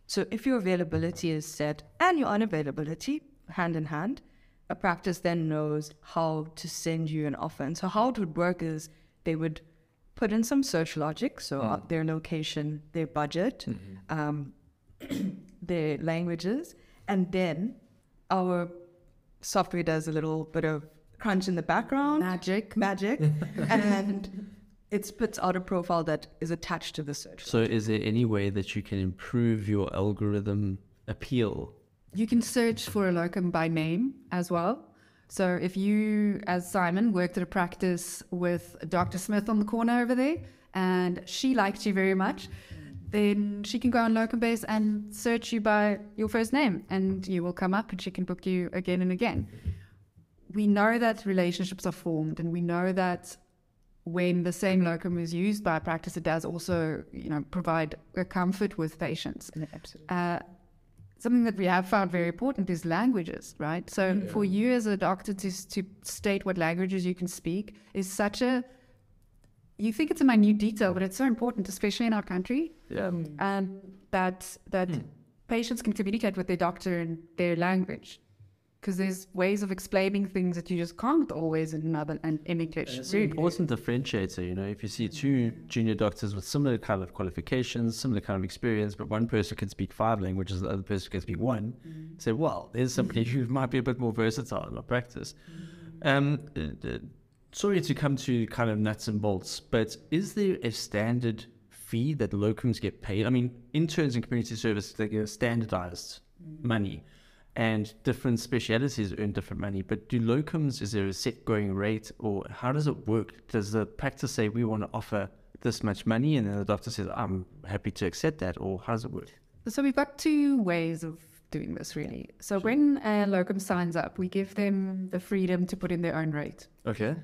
Speaker 4: So if your availability is set and your unavailability, hand in hand, a practice then knows how to send you an offer. And so how it would work is they would put in some search logic, so uh, their location, their budget, um, their languages, and then our software does a little bit of crunch in the background
Speaker 3: Magic.
Speaker 4: magic and it spits out a profile that is attached to the search.
Speaker 1: So, is there any way that you can improve your algorithm appeal?
Speaker 3: You can search for a locum by name as well. So if you, as Simon, worked at a practice with Dr. Smith on the corner over there, and she liked you very much, then she can go on locum base and search you by your first name, and you will come up, and she can book you again and again. We know that relationships are formed, and we know that when the same locum is used by a practice, it does also, you know, provide a comfort with patients.
Speaker 4: Absolutely.
Speaker 3: Uh, something that we have found very important is languages, right? So mm-hmm. for you as a doctor to to state what languages you can speak is such a you think it's a minute detail, but it's so important, especially in our country,
Speaker 1: Yeah.
Speaker 3: and that that hmm. patients can communicate with their doctor in their language. Because there's ways of explaining things that you just can't always in another and in English.
Speaker 1: It's an important differentiator, you know, if you see two junior doctors with similar kind of qualifications, similar kind of experience, but one person can speak five languages, the other person can speak one, say, well, there's somebody who might be a bit more versatile in our practice. Um, uh, uh, sorry to come to kind of nuts and bolts, but is there a standard fee that locums get paid? I mean, interns in community service, they get standardized money and different specialities earn different money. But do locums, is there a set going rate or how does it work? Does the practice say we want to offer this much money and then the doctor says, I'm happy to accept that or how does it work?
Speaker 3: So we've got two ways of doing this really. So when a locum signs up, we give them the freedom to put in their own rate.
Speaker 1: Okay.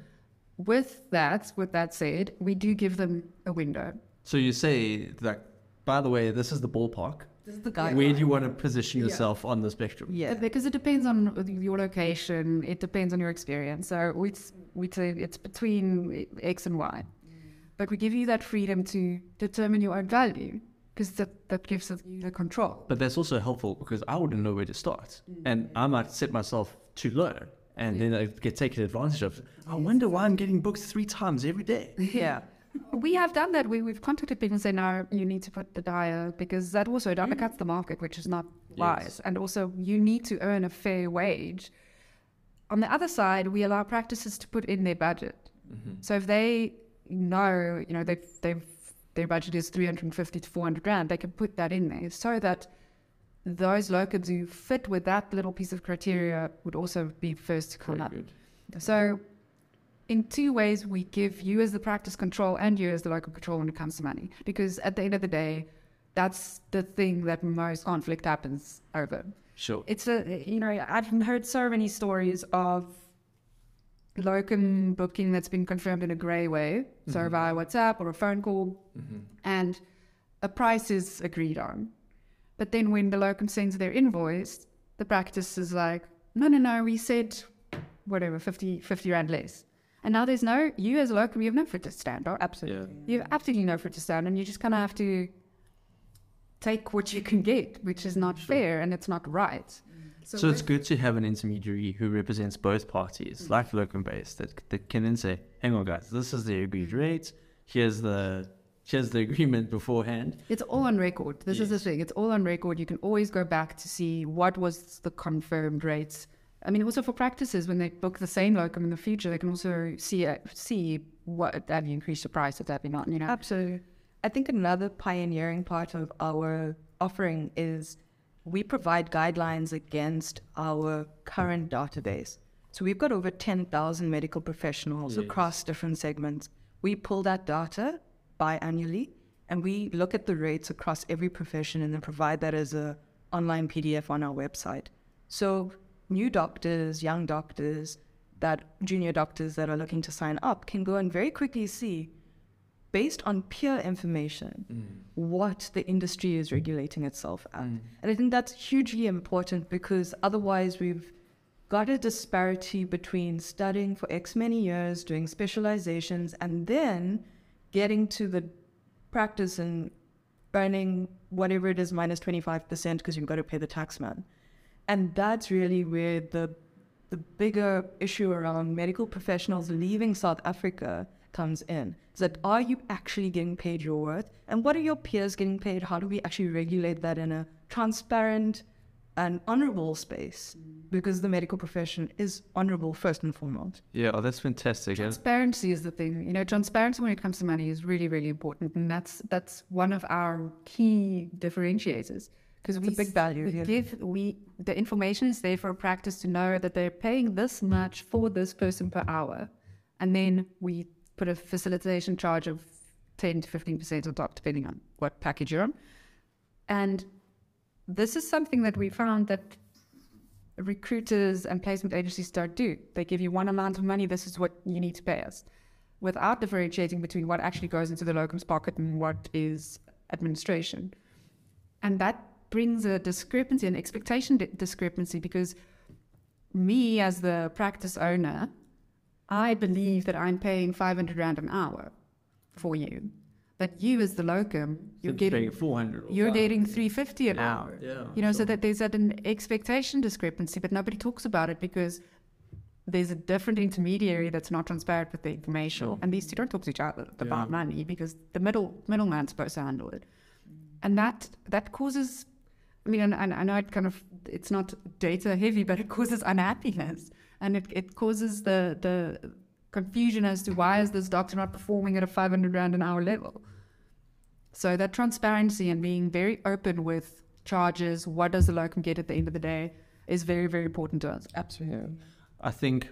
Speaker 3: With that, with that said, we do give them a window.
Speaker 1: So you say that, by the way, this is the ballpark.
Speaker 3: This is the guy.
Speaker 1: Where do you want to position yourself on the spectrum?
Speaker 4: Yeah.
Speaker 3: Uh, because it depends on your location, it depends on your experience. So we we say it's between X and Y, but we give you that freedom to determine your own value because that that gives us you the control.
Speaker 1: But that's also helpful because I wouldn't know where to start. Mm. And I might set myself too low and then I get taken advantage of. I wonder why I'm getting booked three times every day.
Speaker 4: Yeah.
Speaker 3: We have done that. We, we've contacted people and said, no, you need to put the dial because that also undercuts the market, which is not wise. And also, you need to earn a fair wage. On the other side, we allow practices to put in their budget. Mm-hmm. So if they know, you know, they've, they've, their budget is 350 to 400 rand, they can put that in there so that those locums who fit with that little piece of criteria would also be first to come
Speaker 1: Very
Speaker 3: up.
Speaker 1: good.
Speaker 3: So, in two ways, we give you as the practice control and you as the local control when it comes to money. Because at the end of the day, that's the thing that most conflict happens over.
Speaker 1: Sure.
Speaker 3: It's a you know I've heard so many stories of locum booking that's been confirmed in a grey way, so mm-hmm. via WhatsApp or a phone call, mm-hmm. and a price is agreed on. But then when the locum sends their invoice, the practice is like, no, no, no, we said whatever 50, 50 rand less. And now there's no you as a locum, you have no foot to stand on.
Speaker 4: Absolutely.
Speaker 3: You have absolutely no foot to stand, and you just kind of have to take what you can get, which is not fair and it's not right.
Speaker 1: So, it's good to have an intermediary who represents both parties,
Speaker 3: Mm.
Speaker 1: like locum based, that, that can then say, hang on guys, this is the agreed rate, here's the here's the agreement beforehand.
Speaker 3: It's all on record. This is the thing. It's all on record. You can always go back to see what was the confirmed rates. I mean, also for practices, when they book the same locum in the future, they can also see uh, see what have you increased the price of that or not. You know,
Speaker 4: Absolutely. I think another pioneering part of our offering is we provide guidelines against our current database. So we've got over 10,000 medical professionals across different segments. We pull that data biannually and we look at the rates across every profession and then provide that as a online PDF on our website. So new doctors, young doctors, that junior doctors that are looking to sign up can go and very quickly see based on peer information mm. what the industry is regulating itself at. Mm. And I think that's hugely important because otherwise we've got a disparity between studying for X many years, doing specializations, and then getting to the practice and earning whatever it is minus 25% because you've got to pay the tax man. And that's really where the the bigger issue around medical professionals leaving South Africa comes in. Is that are you actually getting paid your worth? And what are your peers getting paid? How do we actually regulate that in a transparent and honorable space? Because the medical profession is honorable first and foremost.
Speaker 1: Yeah, oh, that's fantastic. And
Speaker 3: transparency is the thing. You know, transparency when it comes to money is really, really important, and that's that's one of our key differentiators. Because we
Speaker 4: a big value, yeah.
Speaker 3: give we the information is there for a practice to know that they're paying this much for this person per hour, and then we put a facilitation charge of ten to fifteen percent on top, depending on what package you're on. And this is something that we found that recruiters and placement agencies don't do. They give you one amount of money, this is what you need to pay us, without differentiating between what actually goes into the locum's pocket and what is administration. And that brings a discrepancy, an expectation di- discrepancy, because me as the practice owner, I believe that I'm paying 500 Rand an hour for you. But you as the locum, you're getting
Speaker 1: 400.
Speaker 3: you're getting 350 an
Speaker 1: Yeah,
Speaker 3: hour.
Speaker 1: Yeah,
Speaker 3: you know so that there's that an expectation discrepancy but nobody talks about it because there's a different intermediary that's not transparent with the information. And these two don't talk to each other about money because the middle middleman's supposed to handle it. And that that causes i mean and, and i know it kind of it's not data heavy but it causes unhappiness and it, it causes the the confusion as to why is this doctor not performing at a 500 rand an hour level so that transparency and being very open with charges, what does the locum get at the end of the day, is very, very important to us.
Speaker 4: Absolutely.
Speaker 1: I think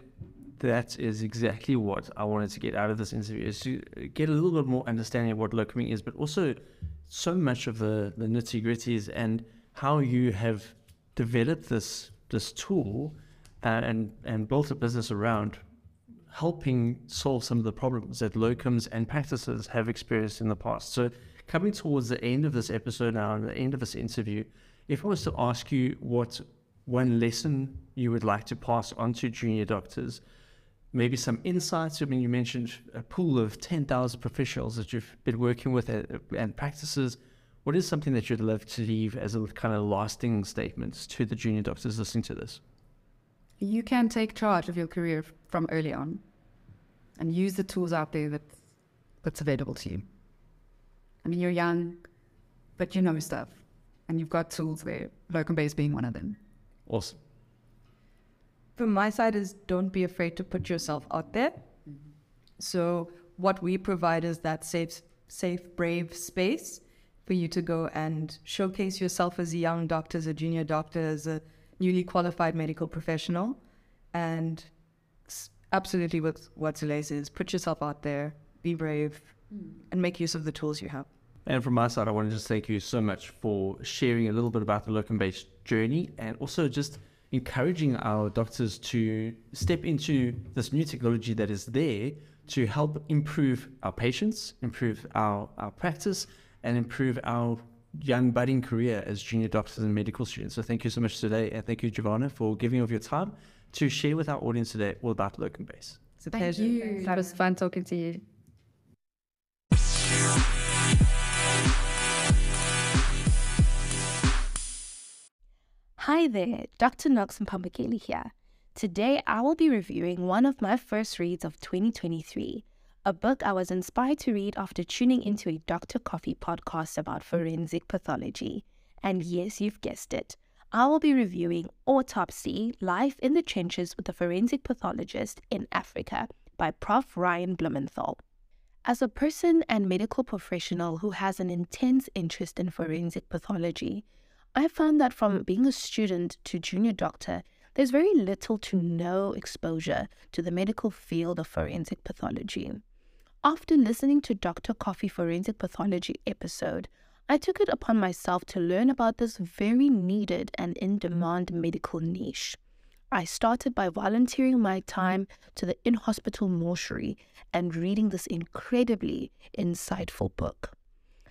Speaker 1: that is exactly what I wanted to get out of this interview is to get a little bit more understanding of what locuming is, but also so much of the, the nitty gritties and how you have developed this this tool uh, and and built a business around helping solve some of the problems that locums and practices have experienced in the past. So coming towards the end of this episode now and the end of this interview, if I was to ask you what one lesson you would like to pass on to junior doctors, maybe some insights. I mean, you mentioned a pool of 10,000 professionals that you've been working with and practices. What is something that you'd love to leave as a kind of lasting statement to the junior doctors listening to this?
Speaker 3: You can take charge of your career from early on and use the tools out there that, that's available to you. I mean, you're young, but you know stuff, and you've got tools there, locum base being one of them.
Speaker 1: Awesome.
Speaker 4: From my side is don't be afraid to put yourself out there. Mm-hmm. So what we provide is that safe, safe, brave space for you to go and showcase yourself as a young doctor, as a junior doctor, as a newly qualified medical professional, and absolutely what what Zulé says, put yourself out there, be brave, hmm. and make use of the tools you have.
Speaker 1: And from my side, I want to just thank you so much for sharing a little bit about the locum based
Speaker 5: journey and also just encouraging our doctors to step into this new technology that is there to help improve our patients, improve our, our practice, and improve our young budding career as junior doctors and medical students. So thank you so much today, and thank you, Jovana, for giving of your time to share with our audience today all about locum base.
Speaker 3: It's a Thank pleasure. You. That was fun talking to you.
Speaker 2: Hi there, Dr. Knox Mpambukeli here. Today I will be reviewing one of my first reads of 2023, a book I was inspired to read after tuning into a Dr. Coffee podcast about forensic pathology. And yes, you've guessed it, I will be reviewing Autopsy Life in the Trenches with a Forensic Pathologist in Africa by Prof. Ryan Blumenthal. As a person and medical professional who has an intense interest in forensic pathology, I found that from being a student to junior doctor, there's very little to no exposure to the medical field of forensic pathology. After listening to Dr. Coffee Forensic Pathology episode, I took it upon myself to learn about this very needed and in demand mm. medical niche. I started by volunteering my time to the in hospital mortuary and reading this incredibly insightful book.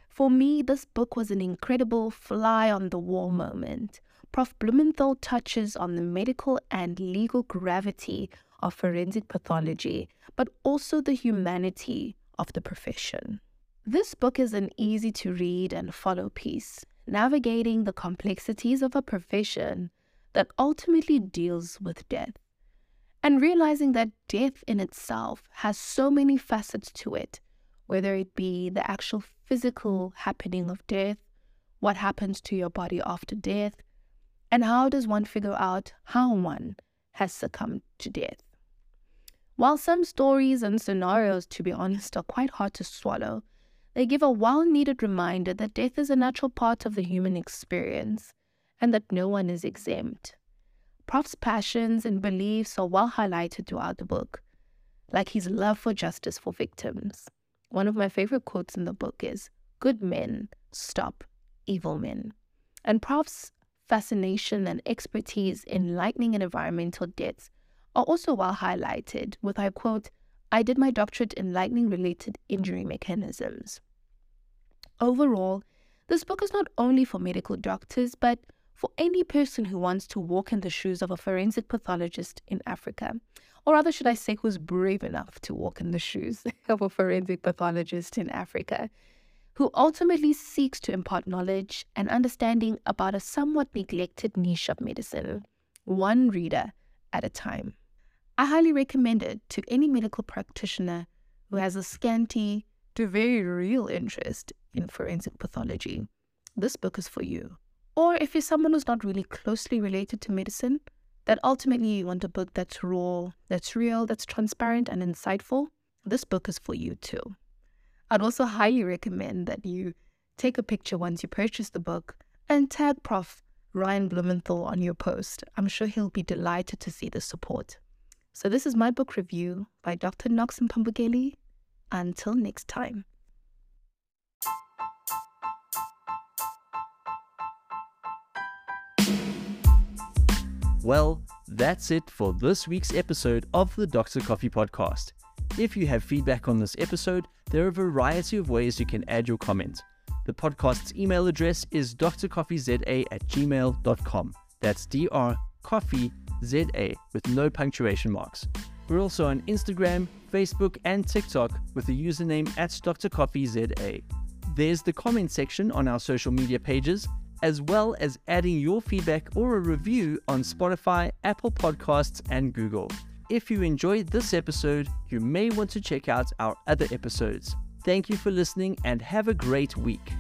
Speaker 2: For me, this book was an incredible fly on the wall moment. Prof. Blumenthal touches on the medical and legal gravity of forensic pathology, but also the humanity of the profession. This book is an easy to read and follow piece, navigating the complexities of a profession that ultimately deals with death. And realizing that death in itself has so many facets to it, whether it be the actual physical happening of death, what happens to your body after death, and how does one figure out how one has succumbed to death. While some stories and scenarios, to be honest, are quite hard to swallow, they give a well needed reminder that death is a natural part of the human experience and that no one is exempt. Prof's passions and beliefs are well highlighted throughout the book, like his love for justice for victims. One of my favorite quotes in the book is Good men stop evil men. And Prof's fascination and expertise in lightning and environmental deaths are also well highlighted, with I quote, I did my doctorate in lightning related injury mechanisms. Overall, this book is not only for medical doctors, but for any person who wants to walk in the shoes of a forensic pathologist in Africa. Or rather, should I say, who's brave enough to walk in the shoes of a forensic pathologist in Africa, who ultimately seeks to impart knowledge and understanding about a somewhat neglected niche of medicine, one reader at a time. I highly recommend it to any medical practitioner who has a scanty to very real interest in forensic pathology. This book is for you. Or if you're someone who's not really closely related to medicine, that ultimately you want a book that's raw, that's real, that's transparent and insightful, this book is for you too. I'd also highly recommend that you take a picture once you purchase the book and tag Prof. Ryan Blumenthal on your post. I'm sure he'll be delighted to see the support. So this is my book review by Dr. Knox Mpambukeli. Until next time.
Speaker 1: Well, that's it for this week's episode of the Dr. Coffee Podcast. If you have feedback on this episode, there are a variety of ways you can add your comment. The podcast's email address is drcoffeeza at gmail.com. That's drcoffee ZA with no punctuation marks. We're also on Instagram, Facebook, and TikTok with the username at DrCoffeeZA. There's the comment section on our social media pages, as well as adding your feedback or a review on Spotify, Apple Podcasts, and Google. If you enjoyed this episode, you may want to check out our other episodes. Thank you for listening and have a great week.